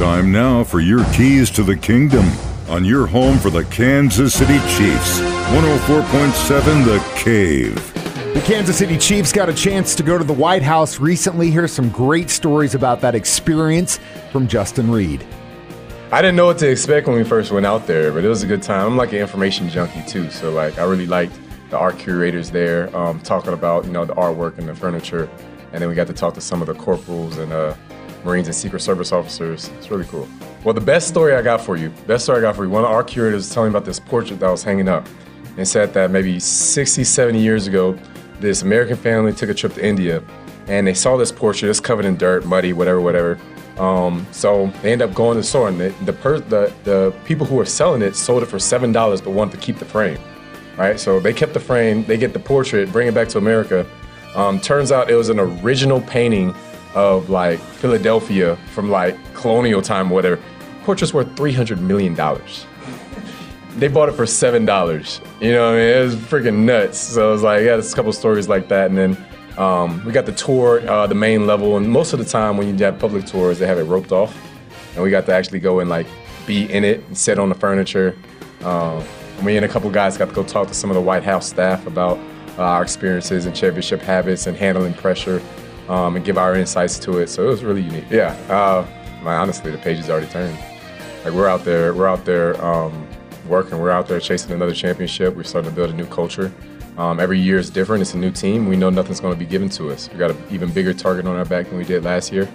Time now for your keys to the kingdom on your home for the Kansas City Chiefs. 104.7 The Cave. The Kansas City Chiefs got a chance to go to the White House recently. Here's some great stories about that experience from Justin Reid. I didn't know what to expect when we first went out there, but it was a good time. I'm like an information junkie too, so like I really liked the art curators there um, talking about you know the artwork and the furniture, and then we got to talk to some of the corporals and uh, Marines and Secret Service officers. It's really cool. Well, the best story I got for you, best story I got for you, one of our curators was telling me about this portrait that was hanging up and said that maybe 60, 70 years ago, this American family took a trip to India and they saw this portrait. It's covered in dirt, muddy, whatever, whatever. Um, so they end up going to the store, and the the, per, the the people who were selling it sold it for seven dollars, but wanted to keep the frame. Right, so they kept the frame. They get the portrait, bring it back to America. Um, turns out it was an original painting of like Philadelphia from like colonial time or whatever. Portrait's worth three hundred million dollars. They bought it for seven dollars. You know, what I mean, it was freaking nuts. So it was like, yeah, there's a couple stories like that, and then um, we got the tour, uh, the main level, and most of the time when you have public tours, they have it roped off, and we got to actually go and like be in it and sit on the furniture. Um, me and a couple guys got to go talk to some of the White House staff about uh, our experiences and championship habits and handling pressure, um, and give our insights to it. So it was really unique. Yeah, uh, man, honestly, the pages already turned. Like we're out there, we're out there um, working, we're out there chasing another championship. We're starting to build a new culture. Um, every year is different. It's a new team. We know nothing's going to be given to us. We got an even bigger target on our back than we did last year.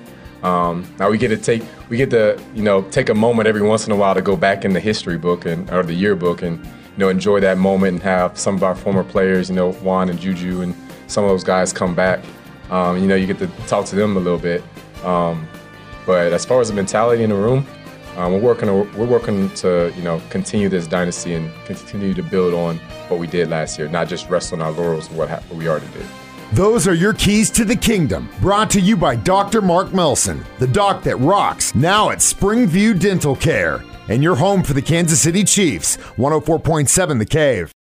Um, now we get to take we get to you know take a moment every once in a while to go back in the history book and or the yearbook and you know enjoy that moment and have some of our former players you know Juan and Juju and some of those guys come back. Um, you know you get to talk to them a little bit. Um, but as far as the mentality in the room, um, we're working. We're working to you know continue this dynasty and continue to build on what we did last year, not just rest on our laurels of what, ha- what we already did. Those are your keys to the kingdom, brought to you by Dr. Mark Melson, the doc that rocks, now at Springview Dental Care, and your home for the Kansas City Chiefs, 104.7 The Cave.